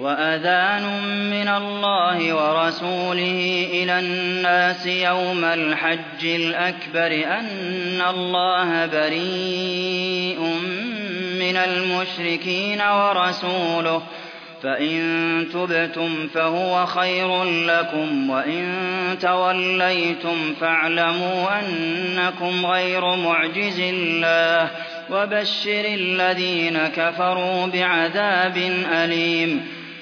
وأذان من الله ورسوله إلى الناس يوم الحج الأكبر أن الله بريء من المشركين ورسوله فإن تبتم فهو خير لكم وإن توليتم فاعلموا أنكم غير معجز الله وبشر الذين كفروا بعذاب أليم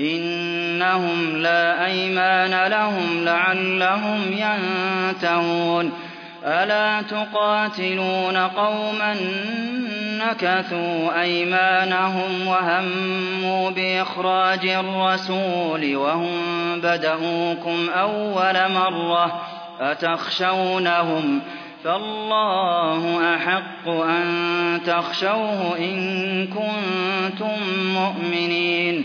إنهم لا أيمان لهم لعلهم ينتهون. ألا تقاتلون قوما نكثوا أيمانهم وهموا بإخراج الرسول وهم بدؤوكم أول مرة أتخشونهم؟ فالله أحق أن تخشوه إن كنتم مؤمنين.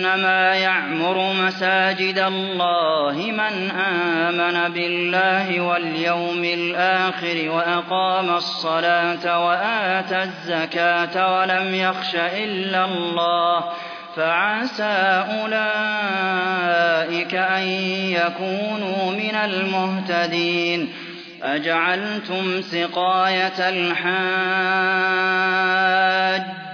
إنما يعمر مساجد الله من آمن بالله واليوم الآخر وأقام الصلاة وآتى الزكاة ولم يخش إلا الله فعسى أولئك أن يكونوا من المهتدين أجعلتم سقاية الحاج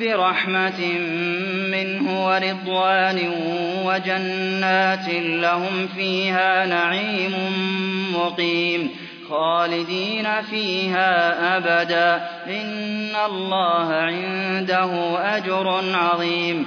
برحمة منه ورضوان وجنات لهم فيها نعيم مقيم خالدين فيها أبدا إن الله عنده أجر عظيم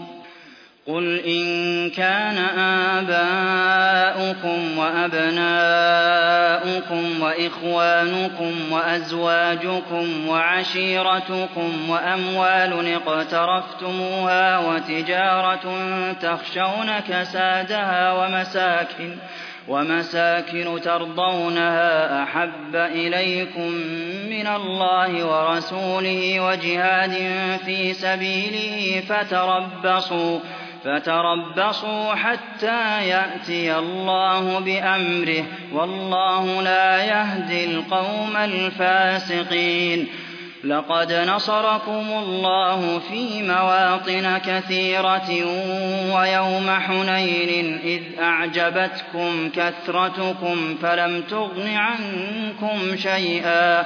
قل إن كان آباؤكم وأبناؤكم وإخوانكم وأزواجكم وعشيرتكم وأموال اقترفتموها وتجارة تخشون كسادها ومساكن ومساكن ترضونها أحب إليكم من الله ورسوله وجهاد في سبيله فتربصوا فتربصوا حتى يأتي الله بأمره والله لا يهدي القوم الفاسقين. لقد نصركم الله في مواطن كثيرة ويوم حنين إذ أعجبتكم كثرتكم فلم تغن عنكم شيئا.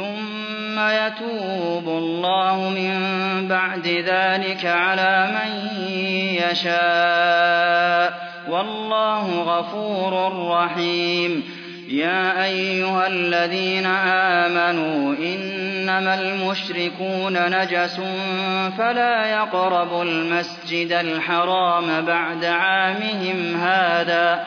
ثم يتوب الله من بعد ذلك على من يشاء والله غفور رحيم يا أيها الذين آمنوا إنما المشركون نجس فلا يقربوا المسجد الحرام بعد عامهم هذا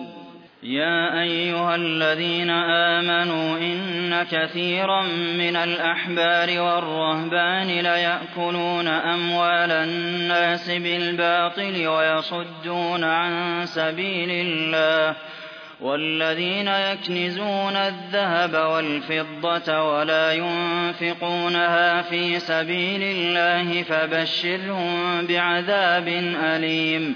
يا أيها الذين آمنوا إن كثيرا من الأحبار والرهبان ليأكلون أموال الناس بالباطل ويصدون عن سبيل الله والذين يكنزون الذهب والفضة ولا ينفقونها في سبيل الله فبشرهم بعذاب أليم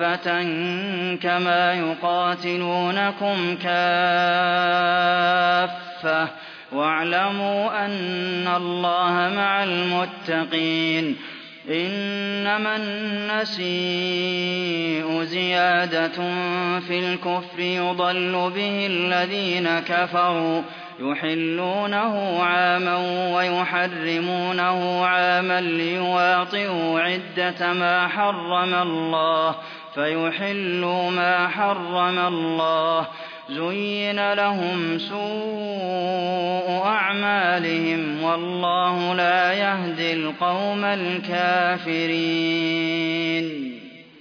كافة كما يقاتلونكم كافة واعلموا أن الله مع المتقين إنما النسيء زيادة في الكفر يضل به الذين كفروا يحلونه عاما ويحرمونه عاما ليواطئوا عدة ما حرم الله فيحلوا ما حرم الله. زين لهم سوء أعمالهم والله لا يهدي القوم الكافرين.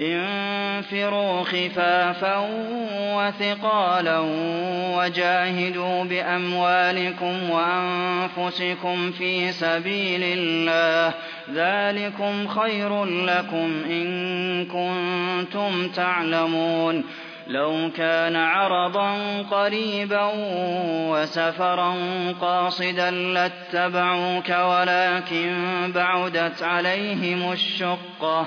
انفروا خفافا وثقالا وجاهدوا بأموالكم وأنفسكم في سبيل الله ذلكم خير لكم إن كنتم تعلمون لو كان عرضا قريبا وسفرا قاصدا لاتبعوك ولكن بعدت عليهم الشقة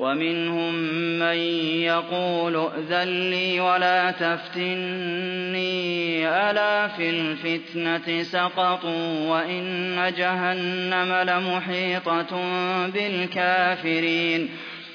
ومنهم من يقول ائذن لي ولا تفتني ألا في الفتنة سقطوا وإن جهنم لمحيطة بالكافرين.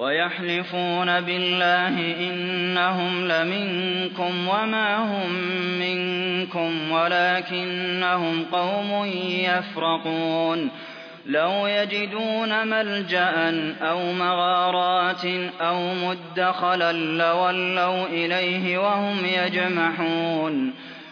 ويحلفون بالله إنهم لمنكم وما هم منكم ولكنهم قوم يفرقون لو يجدون ملجأ أو مغارات أو مدخلا لولوا إليه وهم يجمحون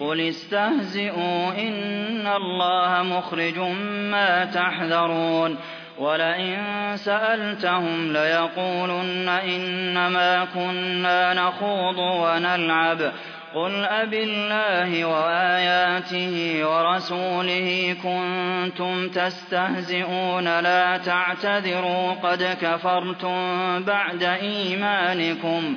قل استهزئوا إن الله مخرج ما تحذرون ولئن سألتهم ليقولن إنما كنا نخوض ونلعب قل أبالله وآياته ورسوله كنتم تستهزئون لا تعتذروا قد كفرتم بعد إيمانكم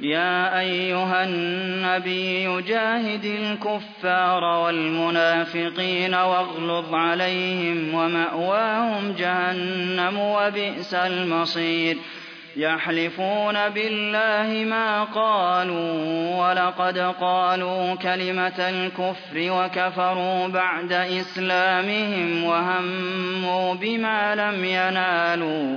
يا أيها النبي جاهد الكفار والمنافقين واغلظ عليهم ومأواهم جهنم وبئس المصير. يحلفون بالله ما قالوا ولقد قالوا كلمة الكفر وكفروا بعد إسلامهم وهموا بما لم ينالوا.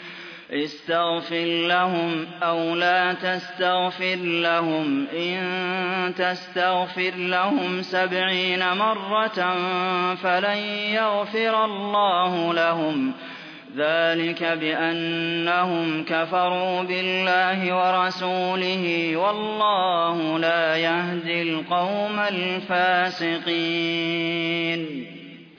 استغفر لهم أو لا تستغفر لهم. إن تستغفر لهم سبعين مرة فلن يغفر الله لهم. ذلك بأنهم كفروا بالله ورسوله والله لا يهدي القوم الفاسقين.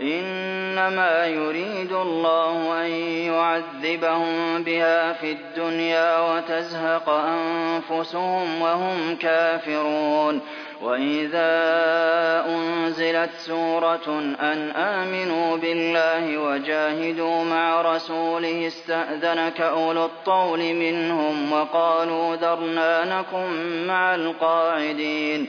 إنما يريد الله أن يعذبهم بها في الدنيا وتزهق أنفسهم وهم كافرون. وإذا أنزلت سورة أن آمنوا بالله وجاهدوا مع رسوله استأذنك أولو الطول منهم وقالوا ذرنا نكن مع القاعدين.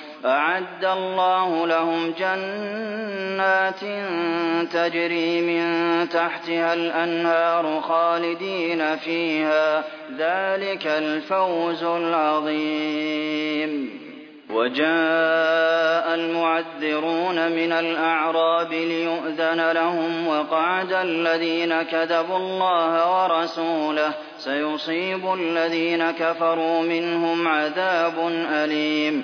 أعد الله لهم جنات تجري من تحتها الأنهار خالدين فيها. ذلك الفوز العظيم. وجاء المعذرون من الأعراب ليؤذن لهم وقعد الذين كذبوا الله ورسوله. سيصيب الذين كفروا منهم عذاب أليم.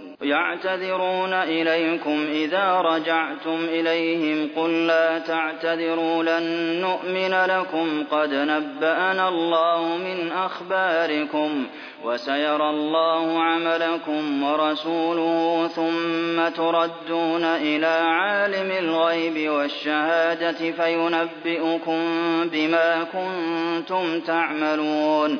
يعتذرون إليكم إذا رجعتم إليهم قل لا تعتذروا لن نؤمن لكم قد نبأنا الله من أخباركم وسيرى الله عملكم ورسوله ثم تردون إلى عالم الغيب والشهادة فينبئكم بما كنتم تعملون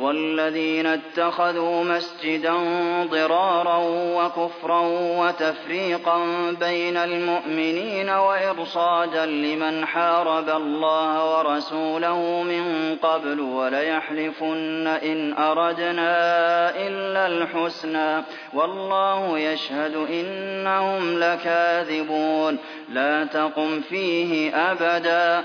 والذين اتخذوا مسجدا ضرارا وكفرا وتفريقا بين المؤمنين وإرصادا لمن حارب الله ورسوله من قبل وليحلفن إن أردنا إلا الحسنى والله يشهد إنهم لكاذبون لا تقم فيه أبدا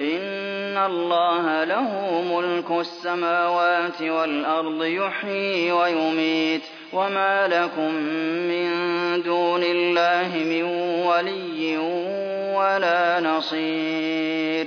إن الله له ملك السماوات والأرض يحيي ويميت. وما لكم من دون الله من ولي ولا نصير.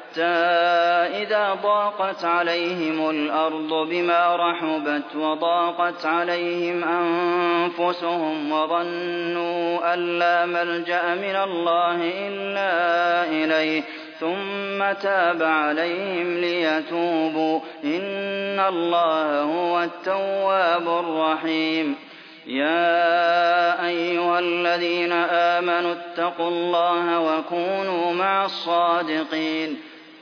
إذا ضاقت عليهم الأرض بما رحبت وضاقت عليهم أنفسهم وظنوا أن لا ملجأ من الله إلا إليه ثم تاب عليهم ليتوبوا. إن الله هو التواب الرحيم. يا أيها الذين آمنوا اتقوا الله وكونوا مع الصادقين.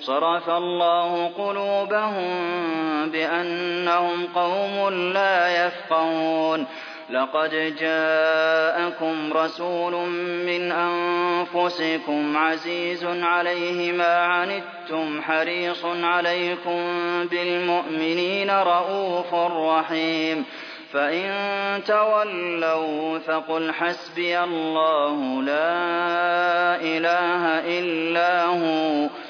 صَرَفَ اللَّهُ قُلُوبَهُم بِأَنَّهُمْ قَوْمٌ لَّا يَفْقَهُونَ. لَقَدْ جَاءَكُمْ رَسُولٌ مِّنْ أَنفُسِكُمْ عَزِيزٌ عَلَيْهِ مَا عَنِتُّمْ حَرِيصٌ عَلَيْكُم بِالْمُؤْمِنِينَ رَءُوفٌ رَّحِيمٌ. فَإِن تَوَلَّوْا فَقُلْ حَسْبِيَ اللَّهُ لَا إِلَٰهَ إِلَّا هُوَ.